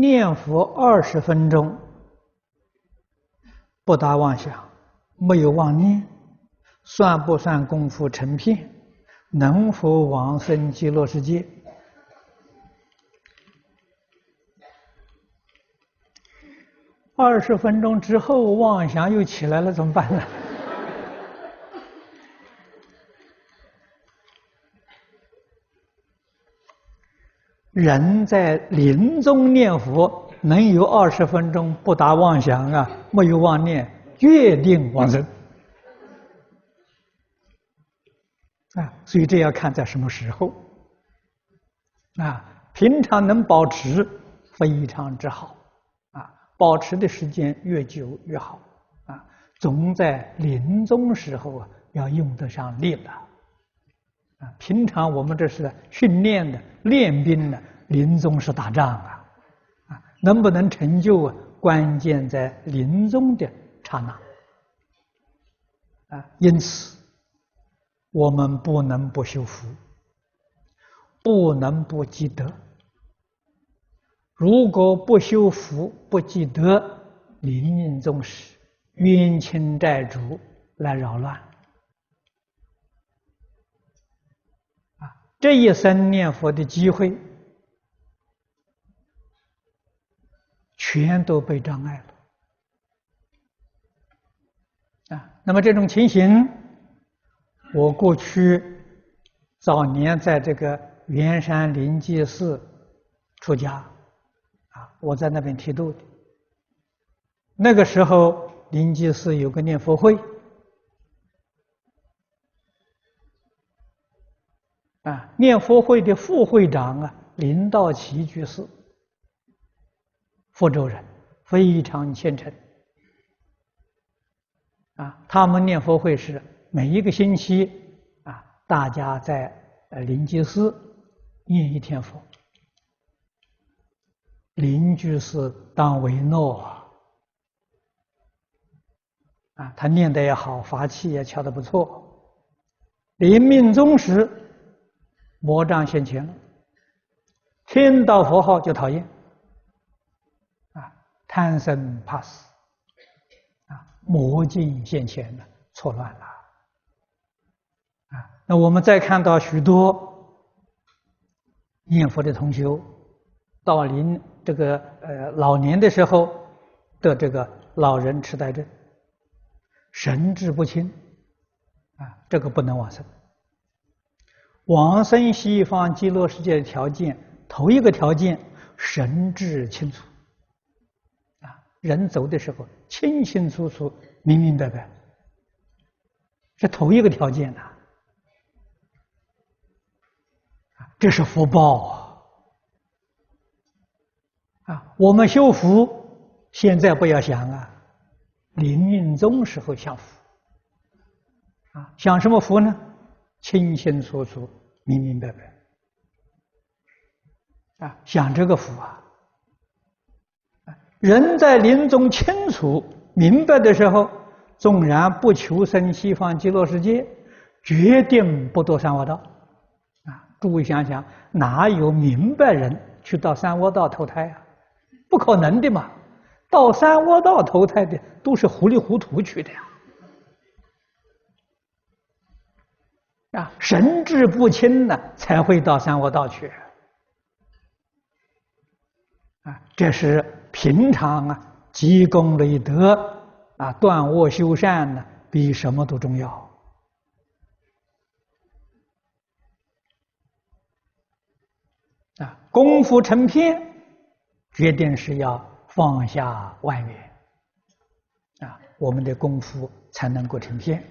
念佛二十分钟，不打妄想，没有妄念，算不算功夫成片？能否往生极乐世界？二十分钟之后妄想又起来了，怎么办呢？人在临终念佛，能有二十分钟不打妄想啊，没有妄念，决定往生啊！所以这要看在什么时候啊？平常能保持非常之好啊，保持的时间越久越好啊。总在临终时候啊，要用得上力了。啊，平常我们这是训练的、练兵的，临终是打仗啊，啊，能不能成就啊？关键在临终的刹那，啊，因此我们不能不修福，不能不积德。如果不修福、不积德，临终时，冤亲债主来扰乱。这一生念佛的机会，全都被障碍了啊！那么这种情形，我过去早年在这个圆山灵济寺出家啊，我在那边剃度的。那个时候，灵济寺有个念佛会。啊，念佛会的副会长啊，林道奇居士，福州人，非常虔诚。啊，他们念佛会是每一个星期啊，大家在呃临济寺念一天佛。林居士当为诺啊，啊，他念得也好，法器也敲得不错。临命终时。魔障现前了，听到佛号就讨厌，啊，贪生怕死，啊，魔境现前了，错乱了，啊，那我们再看到许多念佛的同修，到临这个呃老年的时候得这个老人痴呆症，神志不清，啊，这个不能往生。往生西方极乐世界的条件，头一个条件，神智清楚，啊，人走的时候清清楚楚、明明白白，这头一个条件呐，啊，这是福报啊！啊，我们修福，现在不要想啊，临命终时候享福，啊，享什么福呢？清清楚楚。明明白白啊，享这个福啊！人在临终清楚明白的时候，纵然不求生西方极乐世界，决定不堕三恶道啊！诸位想想，哪有明白人去到三恶道投胎啊？不可能的嘛！到三恶道投胎的都是糊里糊涂去的呀！啊，神志不清呢，才会到三恶道去。啊，这是平常啊，积功累德啊，断恶修善呢，比什么都重要。啊，功夫成片，决定是要放下万缘。啊，我们的功夫才能够成片。